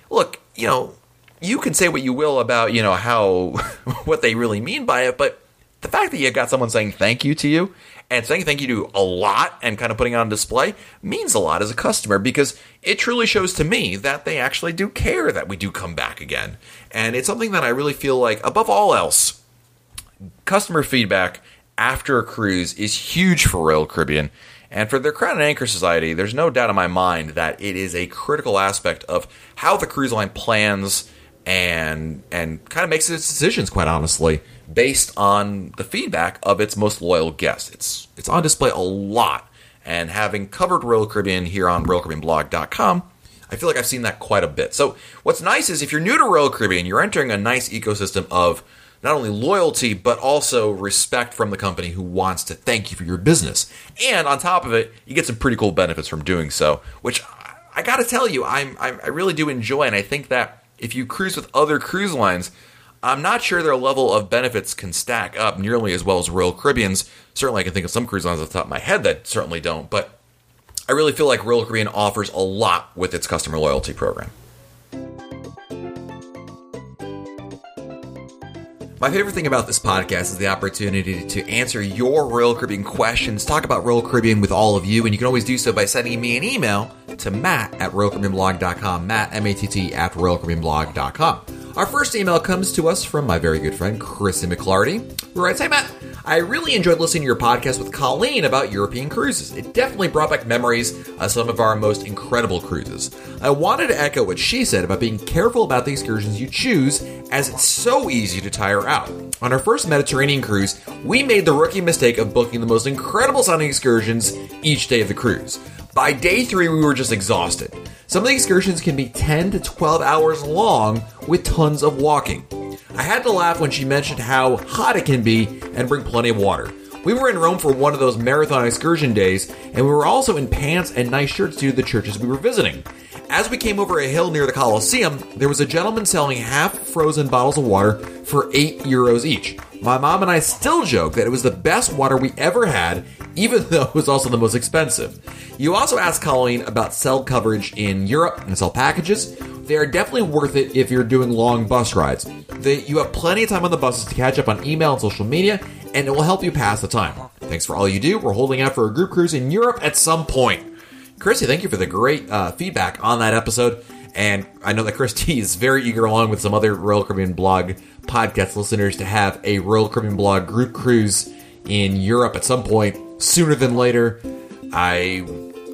look, you know you can say what you will about you know how [LAUGHS] what they really mean by it, but the fact that you got someone saying thank you to you and saying thank you to a lot and kind of putting it on display means a lot as a customer because it truly shows to me that they actually do care that we do come back again. And it's something that I really feel like, above all else, customer feedback after a cruise is huge for Royal Caribbean. And for their Crown and Anchor Society, there's no doubt in my mind that it is a critical aspect of how the cruise line plans and and kind of makes its decisions quite honestly based on the feedback of its most loyal guests. It's it's on display a lot, and having covered Royal Caribbean here on RoyalCaribbeanBlog.com, I feel like I've seen that quite a bit. So what's nice is if you're new to Royal Caribbean, you're entering a nice ecosystem of not only loyalty but also respect from the company who wants to thank you for your business. And on top of it, you get some pretty cool benefits from doing so, which I got to tell you, I'm I really do enjoy, and I think that if you cruise with other cruise lines, I'm not sure their level of benefits can stack up nearly as well as Royal Caribbean's. Certainly, I can think of some cruise lines off the top of my head that certainly don't, but I really feel like Royal Caribbean offers a lot with its customer loyalty program. My favorite thing about this podcast is the opportunity to answer your Royal Caribbean questions, talk about Royal Caribbean with all of you, and you can always do so by sending me an email to matt at royalcaribbeanblog.com, matt, M-A-T-T, at royalcaribbeanblog.com. Our first email comes to us from my very good friend Chrissy McClarty, who writes, Hey Matt, I really enjoyed listening to your podcast with Colleen about European cruises. It definitely brought back memories of some of our most incredible cruises. I wanted to echo what she said about being careful about the excursions you choose, as it's so easy to tire out. On our first Mediterranean cruise, we made the rookie mistake of booking the most incredible sounding excursions each day of the cruise. By day three, we were just exhausted. Some of the excursions can be 10 to 12 hours long with tons of walking. I had to laugh when she mentioned how hot it can be and bring plenty of water. We were in Rome for one of those marathon excursion days, and we were also in pants and nice shirts due to the churches we were visiting. As we came over a hill near the Colosseum, there was a gentleman selling half frozen bottles of water for 8 euros each. My mom and I still joke that it was the best water we ever had, even [LAUGHS] though it was also the most expensive. You also asked Colleen about cell coverage in Europe and cell packages. They are definitely worth it if you're doing long bus rides. They, you have plenty of time on the buses to catch up on email and social media, and it will help you pass the time. Thanks for all you do. We're holding out for a group cruise in Europe at some point. Christy, thank you for the great uh, feedback on that episode. And I know that Christy [LAUGHS] is very eager, along with some other Royal Caribbean blog podcast listeners, to have a Royal Caribbean blog group cruise in Europe at some point sooner than later. I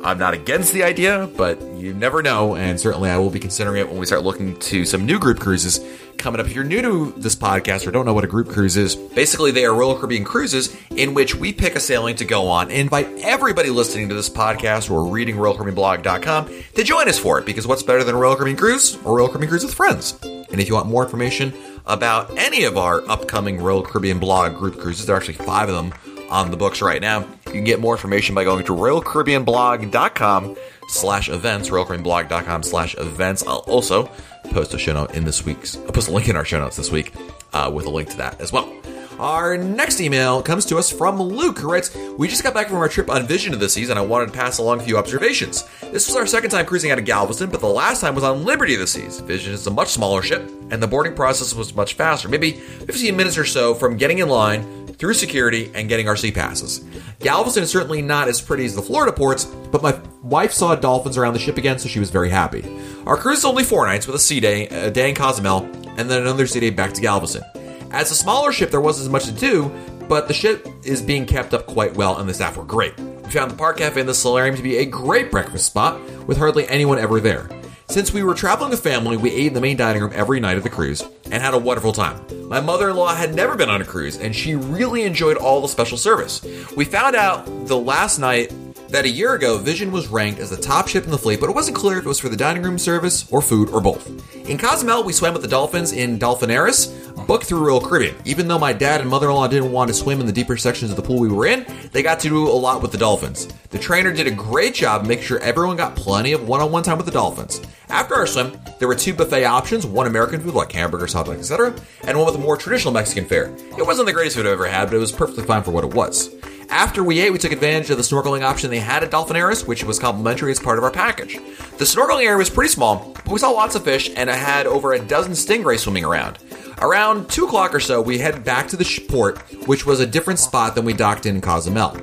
I'm not against the idea, but you never know, and certainly I will be considering it when we start looking to some new group cruises coming up. If you're new to this podcast or don't know what a group cruise is, basically they are Royal Caribbean cruises in which we pick a sailing to go on and invite everybody listening to this podcast or reading RoyalCaribbeanBlog.com to join us for it. Because what's better than a Royal Caribbean cruise or Royal Caribbean cruise with friends? And if you want more information about any of our upcoming Royal Caribbean blog group cruises, there are actually five of them on the books right now. You can get more information by going to RoyalCaribbeanBlog.com slash events, RoyalCaribbeanBlog.com slash events. I'll also post a show note in this week's, I'll post a link in our show notes this week uh, with a link to that as well. Our next email comes to us from Luke, who writes, We just got back from our trip on Vision of the Seas, and I wanted to pass along a few observations. This was our second time cruising out of Galveston, but the last time was on Liberty of the Seas. Vision is a much smaller ship, and the boarding process was much faster, maybe 15 minutes or so from getting in line through security and getting our SeaPasses. Galveston is certainly not as pretty as the Florida ports, but my wife saw dolphins around the ship again, so she was very happy. Our cruise is only four nights with a sea day, a day in Cozumel, and then another sea day back to Galveston. As a smaller ship, there wasn't as much to do, but the ship is being kept up quite well, and the staff were great. We found the Park Cafe and the solarium to be a great breakfast spot, with hardly anyone ever there. Since we were traveling with family, we ate in the main dining room every night of the cruise and had a wonderful time. My mother in law had never been on a cruise, and she really enjoyed all the special service. We found out the last night that a year ago, Vision was ranked as the top ship in the fleet, but it wasn't clear if it was for the dining room service or food or both. In Cozumel, we swam with the dolphins in Dolphinaris, booked through Royal Caribbean. Even though my dad and mother-in-law didn't want to swim in the deeper sections of the pool we were in, they got to do a lot with the dolphins. The trainer did a great job making sure everyone got plenty of one-on-one time with the dolphins. After our swim, there were two buffet options, one American food like hamburgers, hot dogs, etc., and one with a more traditional Mexican fare. It wasn't the greatest food I've ever had, but it was perfectly fine for what it was. After we ate, we took advantage of the snorkeling option they had at Dolphinaris, which was complimentary as part of our package. The snorkeling area was pretty small, but we saw lots of fish and I had over a dozen stingrays swimming around. Around 2 o'clock or so, we headed back to the port, which was a different spot than we docked in Cozumel.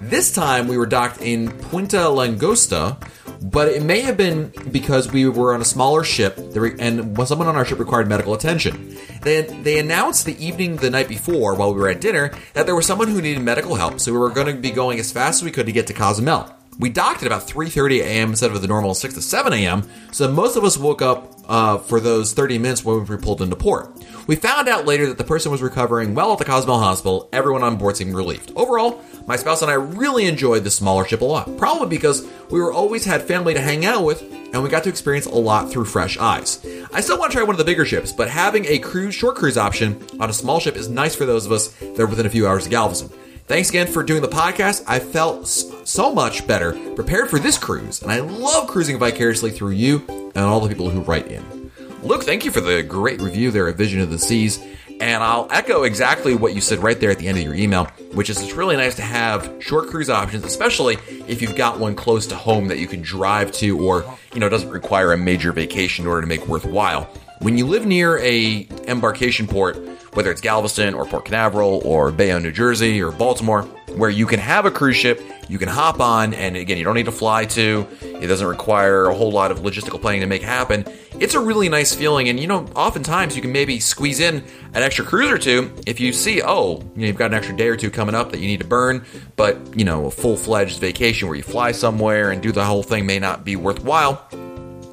This time, we were docked in Punta Langosta, but it may have been because we were on a smaller ship and someone on our ship required medical attention. They, they announced the evening the night before while we were at dinner that there was someone who needed medical help, so we were going to be going as fast as we could to get to Cozumel. We docked at about 3:30 a.m. instead of the normal 6 to 7 a.m. So most of us woke up uh, for those 30 minutes when we pulled into port. We found out later that the person was recovering well at the Cozumel Hospital. Everyone on board seemed relieved. Overall, my spouse and I really enjoyed the smaller ship a lot. Probably because we were always had family to hang out with, and we got to experience a lot through fresh eyes. I still want to try one of the bigger ships, but having a cruise short cruise option on a small ship is nice for those of us that are within a few hours of Galveston. Thanks again for doing the podcast. I felt so much better prepared for this cruise, and I love cruising vicariously through you and all the people who write in. Luke, thank you for the great review there of Vision of the Seas. And I'll echo exactly what you said right there at the end of your email, which is it's really nice to have short cruise options, especially if you've got one close to home that you can drive to or, you know, doesn't require a major vacation in order to make worthwhile. When you live near a embarkation port whether it's Galveston or Port Canaveral or Bayonne, New Jersey or Baltimore, where you can have a cruise ship, you can hop on, and again, you don't need to fly to. It doesn't require a whole lot of logistical planning to make happen. It's a really nice feeling, and you know, oftentimes you can maybe squeeze in an extra cruise or two if you see, oh, you know, you've got an extra day or two coming up that you need to burn, but you know, a full fledged vacation where you fly somewhere and do the whole thing may not be worthwhile.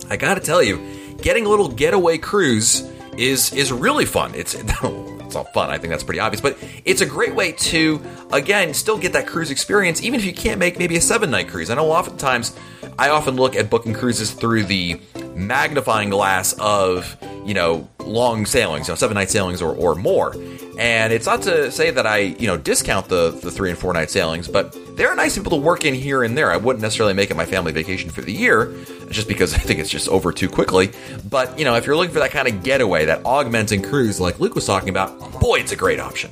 I gotta tell you, getting a little getaway cruise is is really fun. It's [LAUGHS] it's all fun. I think that's pretty obvious, but it's a great way to again still get that cruise experience, even if you can't make maybe a seven night cruise. I know oftentimes I often look at booking cruises through the magnifying glass of you know long sailings, you know seven night sailings or, or more. And it's not to say that I you know discount the the three and four night sailings, but they're nice people to work in here and there. I wouldn't necessarily make it my family vacation for the year, just because [LAUGHS] I think it's just over too quickly. But you know, if you're looking for that kind of getaway, that augmenting cruise like Luke was talking about, boy, it's a great option.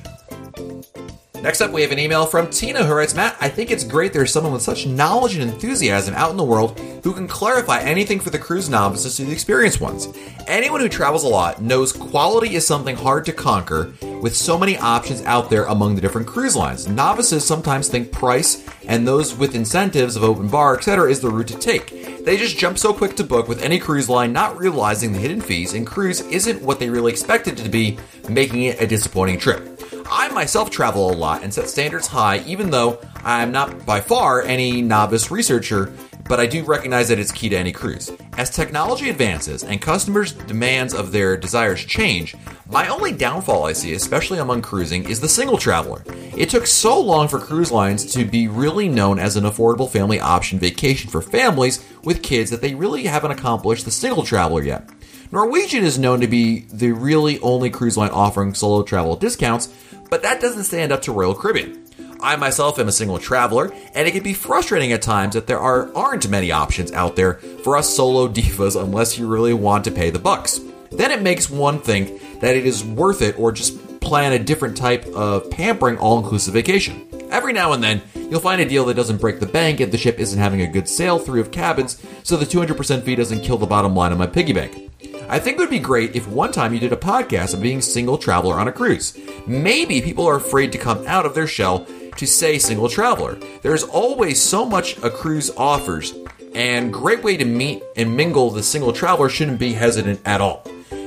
Next up, we have an email from Tina who writes, Matt, I think it's great there's someone with such knowledge and enthusiasm out in the world who can clarify anything for the cruise novices to the experienced ones. Anyone who travels a lot knows quality is something hard to conquer with so many options out there among the different cruise lines. Novices sometimes think price and those with incentives of open bar, etc., is the route to take. They just jump so quick to book with any cruise line, not realizing the hidden fees, and cruise isn't what they really expected it to be, making it a disappointing trip. I myself travel a lot and set standards high, even though I'm not by far any novice researcher, but I do recognize that it's key to any cruise. As technology advances and customers' demands of their desires change, my only downfall I see, especially among cruising, is the single traveler. It took so long for cruise lines to be really known as an affordable family option vacation for families with kids that they really haven't accomplished the single traveler yet. Norwegian is known to be the really only cruise line offering solo travel discounts, but that doesn't stand up to Royal Caribbean. I myself am a single traveler, and it can be frustrating at times that there are, aren't many options out there for us solo divas unless you really want to pay the bucks. Then it makes one think that it is worth it or just plan a different type of pampering all inclusive vacation. Every now and then, you'll find a deal that doesn't break the bank if the ship isn't having a good sail through of cabins, so the 200% fee doesn't kill the bottom line of my piggy bank. I think it would be great if one time you did a podcast of being a single traveler on a cruise. Maybe people are afraid to come out of their shell to say single traveler. There's always so much a cruise offers, and great way to meet and mingle the single traveler shouldn't be hesitant at all.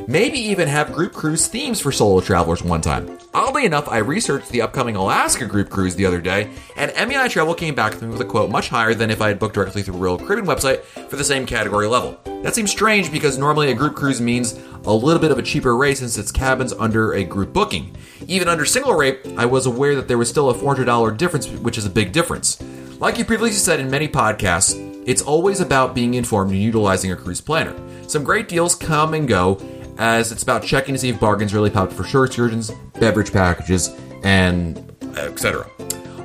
Maybe even have group cruise themes for solo travelers one time. Oddly enough, I researched the upcoming Alaska group cruise the other day, and MEI Travel came back to me with a quote much higher than if I had booked directly through Royal Caribbean website for the same category level. That seems strange because normally a group cruise means a little bit of a cheaper rate since it's cabins under a group booking. Even under single rate, I was aware that there was still a $400 difference, which is a big difference. Like you previously said in many podcasts, it's always about being informed and utilizing a cruise planner. Some great deals come and go, as it's about checking to see if bargains really popped for short excursions, beverage packages, and etc.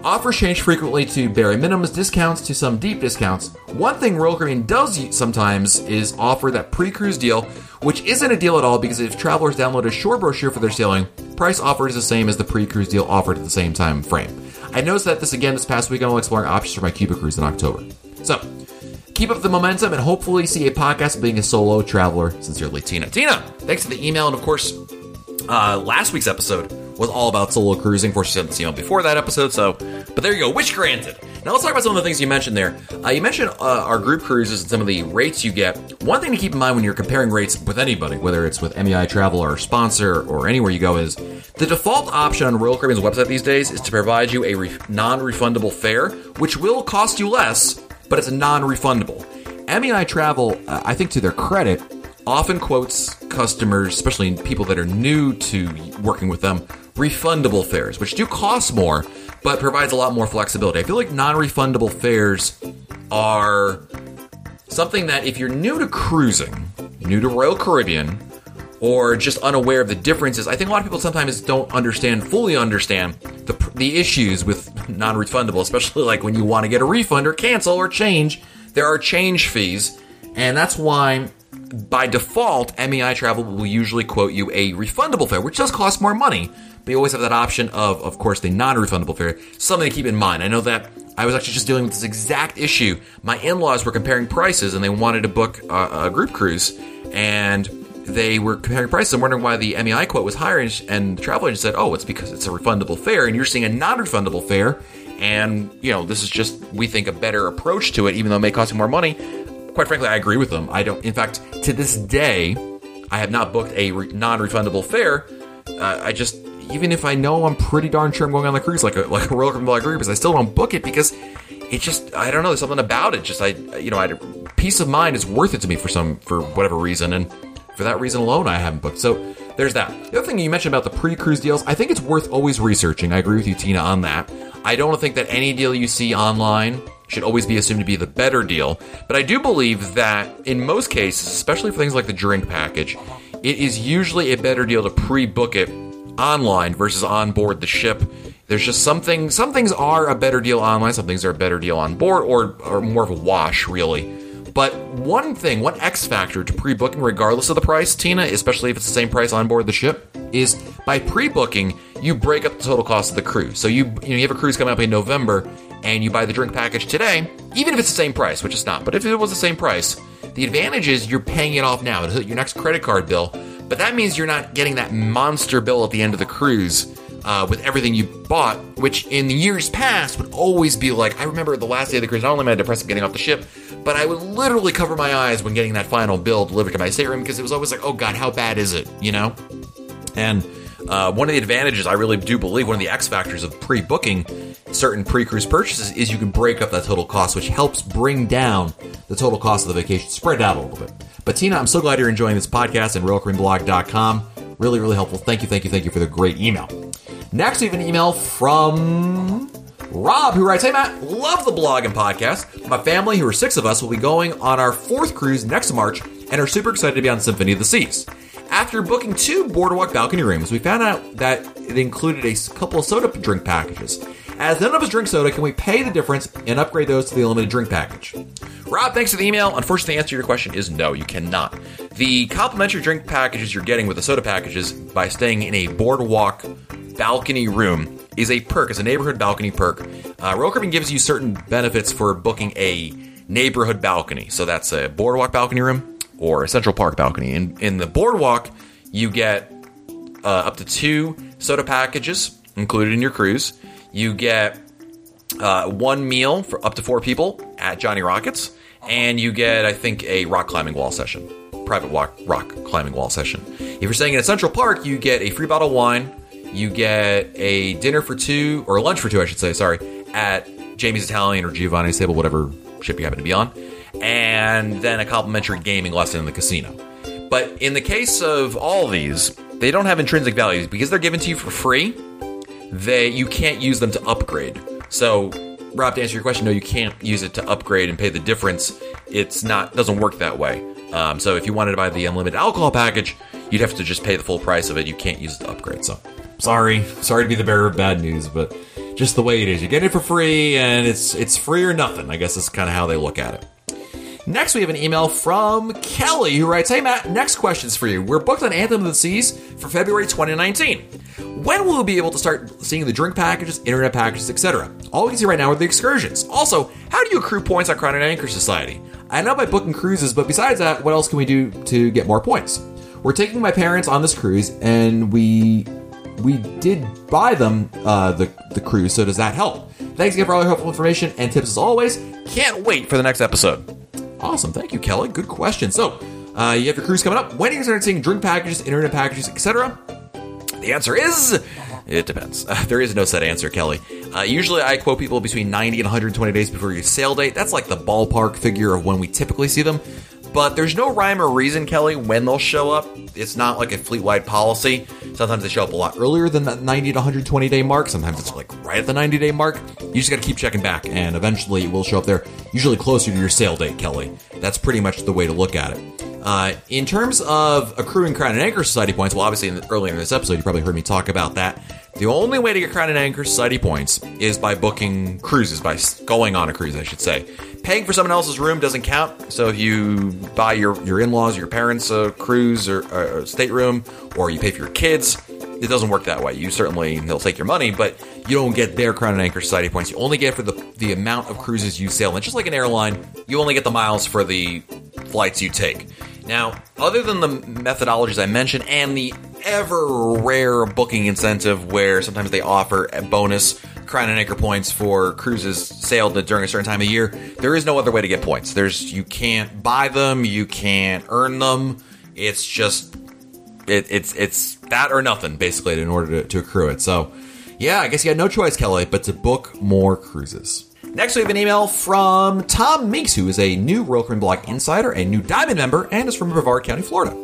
Offers change frequently to bare minimums discounts to some deep discounts. One thing Royal Caribbean does sometimes is offer that pre-cruise deal, which isn't a deal at all because if travelers download a shore brochure for their sailing, price offered is the same as the pre-cruise deal offered at the same time frame. I noticed that this again this past weekend while exploring options for my Cuba cruise in October. So, keep up the momentum and hopefully see a podcast being a solo traveler. Sincerely, Tina. Tina, thanks for the email and of course, uh, last week's episode was all about solo cruising. Of course, you sent email before that episode, so but there you go. Wish granted. Now let's talk about some of the things you mentioned there. Uh, you mentioned uh, our group cruises and some of the rates you get. One thing to keep in mind when you're comparing rates with anybody, whether it's with MEI Travel or sponsor or anywhere you go, is the default option on Royal Caribbean's website these days is to provide you a re- non-refundable fare, which will cost you less, but it's a non-refundable. MEI Travel, uh, I think to their credit, often quotes customers, especially people that are new to working with them, refundable fares, which do cost more, but provides a lot more flexibility. I feel like non-refundable fares are something that if you're new to cruising, new to Royal Caribbean, or just unaware of the differences, I think a lot of people sometimes don't understand, fully understand the, the issues with non-refundable, especially like when you want to get a refund or cancel or change. There are change fees, and that's why by default, MEI Travel will usually quote you a refundable fare, which does cost more money, but you always have that option of, of course, the non-refundable fare. Something to keep in mind. I know that I was actually just dealing with this exact issue. My in-laws were comparing prices, and they wanted to book a, a group cruise, and they were comparing prices and wondering why the MEI quote was higher, and, and travel agent said, "Oh, it's because it's a refundable fare, and you're seeing a non-refundable fare." And you know, this is just we think a better approach to it, even though it may cost you more money. Quite frankly, I agree with them. I don't. In fact, to this day, I have not booked a re- non-refundable fare. Uh, I just, even if I know I'm pretty darn sure I'm going on the cruise, like a [LAUGHS] like a Royal Caribbean Cruise, I still don't book it because it just, I don't know, there's something about it. Just I, you know, I, peace of mind is worth it to me for some for whatever reason, and for that reason alone, I haven't booked. So there's that. The other thing you mentioned about the pre-cruise deals, I think it's worth always researching. I agree with you, Tina, on that. I don't think that any deal you see online should always be assumed to be the better deal. But I do believe that in most cases, especially for things like the drink package, it is usually a better deal to pre-book it online versus on board the ship. There's just something some things are a better deal online, some things are a better deal on board or or more of a wash really. But one thing, one X factor to pre-booking regardless of the price, Tina, especially if it's the same price on board the ship, is by pre-booking, you break up the total cost of the cruise. So you you, know, you have a cruise coming up in November and you buy the drink package today, even if it's the same price, which it's not, but if it was the same price, the advantage is you're paying it off now. It'll hit your next credit card bill, but that means you're not getting that monster bill at the end of the cruise uh, with everything you bought, which in the years past would always be like, I remember the last day of the cruise, not only am I depressed getting off the ship, but I would literally cover my eyes when getting that final bill delivered to my stateroom because it was always like, oh God, how bad is it, you know? And uh, one of the advantages, I really do believe, one of the X factors of pre booking certain pre cruise purchases is you can break up that total cost, which helps bring down the total cost of the vacation, spread out a little bit. But Tina, I'm so glad you're enjoying this podcast and RoyalCaribbeanBlog.com. Really, really helpful. Thank you, thank you, thank you for the great email. Next, we have an email from Rob, who writes, Hey Matt, love the blog and podcast. My family, who are six of us, will be going on our fourth cruise next March and are super excited to be on Symphony of the Seas. After booking two boardwalk balcony rooms, we found out that it included a couple of soda drink packages. As none of us drink soda, can we pay the difference and upgrade those to the unlimited drink package? Rob, thanks for the email. Unfortunately, the answer to your question is no, you cannot. The complimentary drink packages you're getting with the soda packages by staying in a boardwalk balcony room is a perk. It's a neighborhood balcony perk. Uh, Royal Caribbean gives you certain benefits for booking a neighborhood balcony. So that's a boardwalk balcony room or a Central Park balcony. In, in the boardwalk, you get uh, up to two soda packages included in your cruise. You get uh, one meal for up to four people at Johnny Rockets, and you get, I think, a rock climbing wall session, private walk, rock climbing wall session. If you're staying in a Central Park, you get a free bottle of wine, you get a dinner for two, or a lunch for two, I should say, sorry, at Jamie's Italian or Giovanni's table, whatever ship you happen to be on, and then a complimentary gaming lesson in the casino. But in the case of all these, they don't have intrinsic values because they're given to you for free. They you can't use them to upgrade. So, Rob, to answer your question, no, you can't use it to upgrade and pay the difference. It's not doesn't work that way. Um, so, if you wanted to buy the unlimited alcohol package, you'd have to just pay the full price of it. You can't use it to upgrade. So, sorry, sorry to be the bearer of bad news, but just the way it is. You get it for free, and it's it's free or nothing. I guess that's kind of how they look at it. Next, we have an email from Kelly who writes, Hey Matt, next question's for you. We're booked on Anthem of the Seas for February 2019. When will we be able to start seeing the drink packages, internet packages, etc.? All we can see right now are the excursions. Also, how do you accrue points on Crown and Anchor Society? I know by booking cruises, but besides that, what else can we do to get more points? We're taking my parents on this cruise, and we we did buy them uh, the the cruise. So does that help? Thanks again for all your helpful information and tips as always. Can't wait for the next episode. Awesome. Thank you, Kelly. Good question. So, uh, you have your cruise coming up. When are you start seeing drink packages, internet packages, etc.? The answer is it depends. Uh, [LAUGHS] there is no set answer, Kelly. Uh, usually, I quote people between 90 and 120 days before your sail date. That's like the ballpark figure of when we typically see them. But there's no rhyme or reason, Kelly, when they'll show up. It's not like a fleet wide policy. Sometimes they show up a lot earlier than that 90 to 120 day mark. Sometimes it's like right at the 90 day mark. You just got to keep checking back, and eventually it will show up there, usually closer to your sail date, Kelly. That's pretty much the way to look at it. Uh, in terms of accruing Crown and Anchor Society points, well, obviously, in the, earlier in this episode, you probably heard me talk about that. The only way to get Crown and Anchor Society points is by booking cruises, by going on a cruise, I should say. Paying for someone else's room doesn't count. So if you buy your, your in laws, your parents a cruise or a stateroom, or you pay for your kids, it doesn't work that way. You certainly, they'll take your money, but you don't get their Crown and Anchor Society points. You only get for the, the amount of cruises you sail. And just like an airline, you only get the miles for the flights you take. Now, other than the methodologies I mentioned and the ever rare booking incentive where sometimes they offer bonus crown and anchor points for cruises sailed during a certain time of year, there is no other way to get points. There's you can't buy them, you can't earn them. It's just it, it's it's that or nothing basically in order to, to accrue it. So, yeah, I guess you had no choice, Kelly, but to book more cruises. Next, we have an email from Tom Meeks, who is a new Royal Caribbean Blog insider, a new Diamond member, and is from Brevard County, Florida.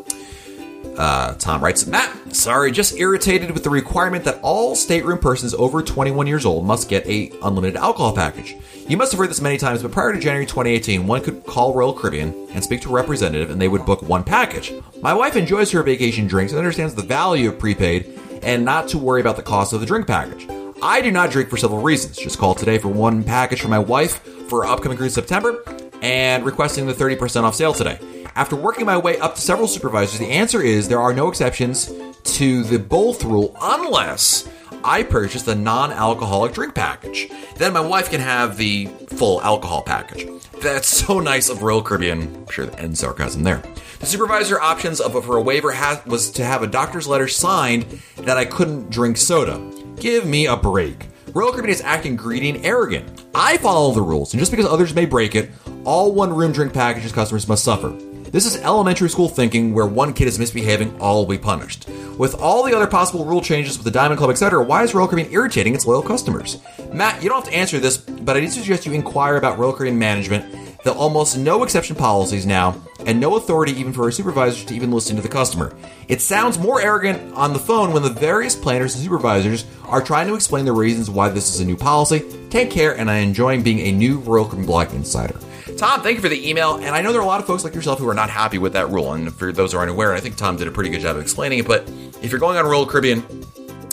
Uh, Tom writes, Matt, sorry, just irritated with the requirement that all stateroom persons over 21 years old must get a unlimited alcohol package. You must have heard this many times, but prior to January 2018, one could call Royal Caribbean and speak to a representative and they would book one package. My wife enjoys her vacation drinks and understands the value of prepaid and not to worry about the cost of the drink package. I do not drink for several reasons. Just called today for one package for my wife for upcoming cruise September and requesting the 30% off sale today. After working my way up to several supervisors, the answer is there are no exceptions to the both rule unless I purchase the non alcoholic drink package. Then my wife can have the full alcohol package. That's so [LAUGHS] nice of Royal Caribbean. I'm sure the end sarcasm there. The supervisor options of for a waiver has, was to have a doctor's letter signed that I couldn't drink soda. Give me a break. Royal Caribbean is acting greedy and arrogant. I follow the rules, and just because others may break it, all one room drink packages customers must suffer. This is elementary school thinking where one kid is misbehaving, all will be punished. With all the other possible rule changes with the Diamond Club, etc., why is Royal Caribbean irritating its loyal customers? Matt, you don't have to answer this, but I do suggest you inquire about Royal Caribbean management the almost no exception policies now, and no authority even for a supervisor to even listen to the customer. It sounds more arrogant on the phone when the various planners and supervisors are trying to explain the reasons why this is a new policy. Take care, and I enjoy being a new Royal Caribbean Blog insider. Tom, thank you for the email. And I know there are a lot of folks like yourself who are not happy with that rule. And for those who aren't aware, I think Tom did a pretty good job of explaining it. But if you're going on Royal Caribbean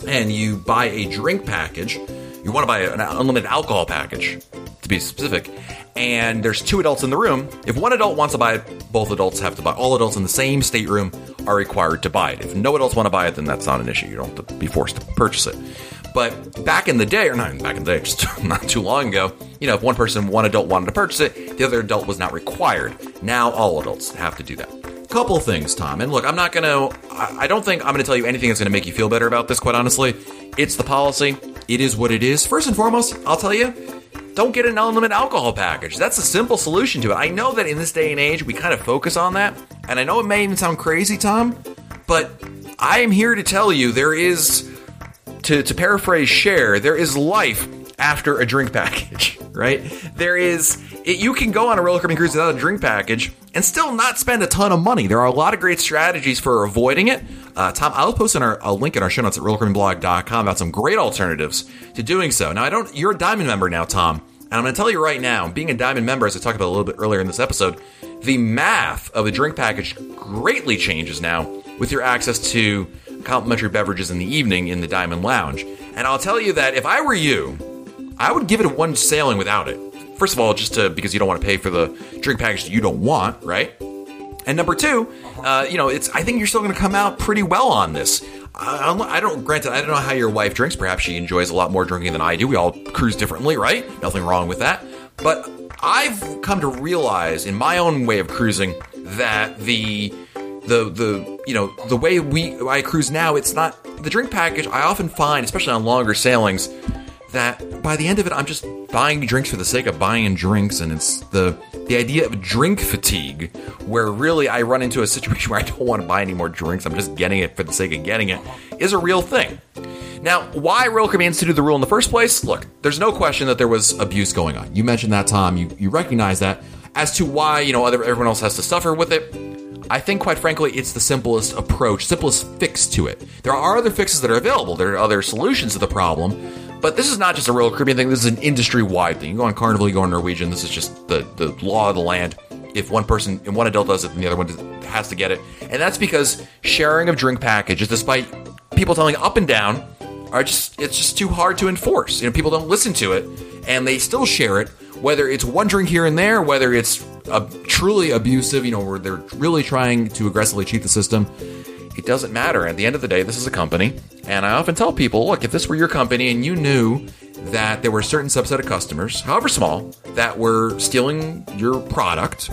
and you buy a drink package, you want to buy an unlimited alcohol package, to be specific, and there's two adults in the room. If one adult wants to buy it, both adults have to buy. All adults in the same stateroom are required to buy it. If no adults want to buy it, then that's not an issue. You don't have to be forced to purchase it. But back in the day, or not back in the day, [LAUGHS] just not too long ago, you know, if one person, one adult wanted to purchase it, the other adult was not required. Now all adults have to do that. Couple things, Tom. And look, I'm not going to, I don't think I'm going to tell you anything that's going to make you feel better about this, quite honestly. It's the policy. It is what it is. First and foremost, I'll tell you, don't get an unlimited alcohol package. That's a simple solution to it. I know that in this day and age, we kind of focus on that. And I know it may even sound crazy, Tom, but I am here to tell you there is to, to paraphrase Cher, there is life after a drink package, [LAUGHS] right? There is, it, you can go on a Royal Caribbean cruise without a drink package and still not spend a ton of money. There are a lot of great strategies for avoiding it. Uh, Tom, I'll post in our, a link in our show notes at royalcaribbeanblog.com about some great alternatives to doing so. Now, I don't, you're a Diamond member now, Tom, and I'm going to tell you right now, being a Diamond member, as I talked about a little bit earlier in this episode, the math of a drink package greatly changes now with your access to complimentary beverages in the evening in the Diamond Lounge. And I'll tell you that if I were you, I would give it one sailing without it. First of all, just to because you don't want to pay for the drink package that you don't want, right? And number two, uh, you know, it's I think you're still going to come out pretty well on this. I, I don't. Granted, I don't know how your wife drinks. Perhaps she enjoys a lot more drinking than I do. We all cruise differently, right? Nothing wrong with that. But I've come to realize in my own way of cruising that the the the you know the way we I cruise now, it's not the drink package. I often find, especially on longer sailings, that by the end of it, I'm just buying drinks for the sake of buying drinks, and it's the the idea of drink fatigue, where really I run into a situation [LAUGHS] where I don't want to buy any more drinks. I'm just getting it for the sake of getting it, is a real thing. Now, why Caribbean instituted the rule in the first place? Look, there's no question that there was abuse going on. You mentioned that, Tom. You you recognize that. As to why you know other, everyone else has to suffer with it, I think, quite frankly, it's the simplest approach, simplest fix to it. There are other fixes that are available. There are other solutions to the problem, but this is not just a Royal Caribbean thing. This is an industry-wide thing. You go on Carnival, you go on Norwegian. This is just the the law of the land. If one person and one adult does it, then the other one has to get it, and that's because sharing of drink packages, despite people telling up and down, are just it's just too hard to enforce. You know, people don't listen to it, and they still share it. Whether it's one drink here and there, whether it's a, truly abusive, you know, where they're really trying to aggressively cheat the system, it doesn't matter. At the end of the day, this is a company. And I often tell people look, if this were your company and you knew that there were a certain subset of customers, however small, that were stealing your product,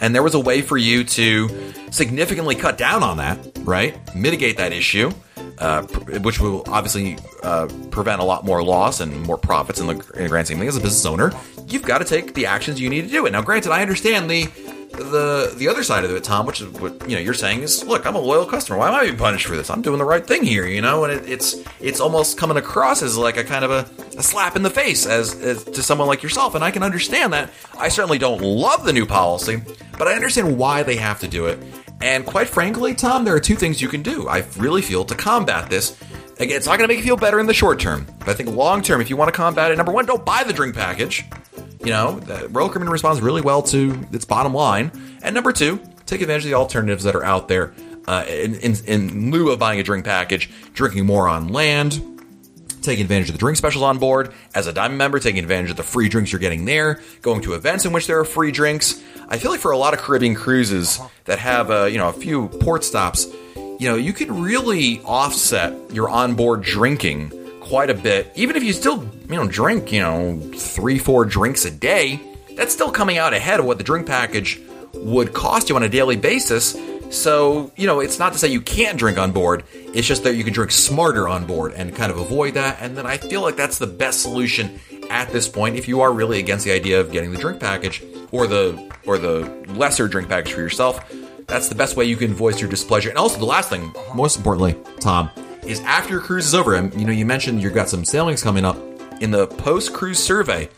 and there was a way for you to significantly cut down on that, right? Mitigate that issue, uh, which will obviously uh, prevent a lot more loss and more profits in the, in the grand scheme of things. As a business owner, you've got to take the actions you need to do it. Now, granted, I understand the the the other side of it, Tom, which is what you know you're saying is, look, I'm a loyal customer. Why am I being punished for this? I'm doing the right thing here, you know. And it, it's it's almost coming across as like a kind of a, a slap in the face as, as to someone like yourself. And I can understand that. I certainly don't love the new policy, but I understand why they have to do it. And quite frankly, Tom, there are two things you can do. I really feel to combat this. Again, it's not going to make you feel better in the short term, but I think long term, if you want to combat it, number one, don't buy the drink package. You know, Royal Caribbean responds really well to its bottom line. And number two, take advantage of the alternatives that are out there uh, in, in, in lieu of buying a drink package, drinking more on land, taking advantage of the drink specials on board. As a Diamond member, taking advantage of the free drinks you're getting there, going to events in which there are free drinks. I feel like for a lot of Caribbean cruises that have, uh, you know, a few port stops, you know, you could really offset your onboard drinking quite a bit. Even if you still, you know, drink, you know, three, four drinks a day, that's still coming out ahead of what the drink package would cost you on a daily basis. So, you know, it's not to say you can't drink on board, it's just that you can drink smarter on board and kind of avoid that. And then I feel like that's the best solution at this point if you are really against the idea of getting the drink package or the or the lesser drink package for yourself. That's the best way you can voice your displeasure. And also the last thing, most importantly, Tom, is after your cruise is over, and you know, you mentioned you've got some sailings coming up in the post cruise survey.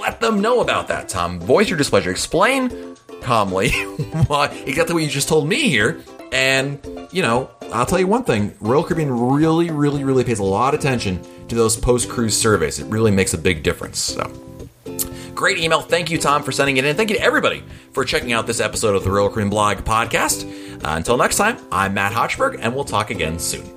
Let them know about that, Tom. Voice your displeasure. Explain calmly [LAUGHS] exactly what you just told me here. And, you know, I'll tell you one thing Royal Caribbean really, really, really pays a lot of attention to those post cruise surveys. It really makes a big difference. So, great email. Thank you, Tom, for sending it in. Thank you to everybody for checking out this episode of the Royal Caribbean Blog podcast. Uh, until next time, I'm Matt Hochberg, and we'll talk again soon.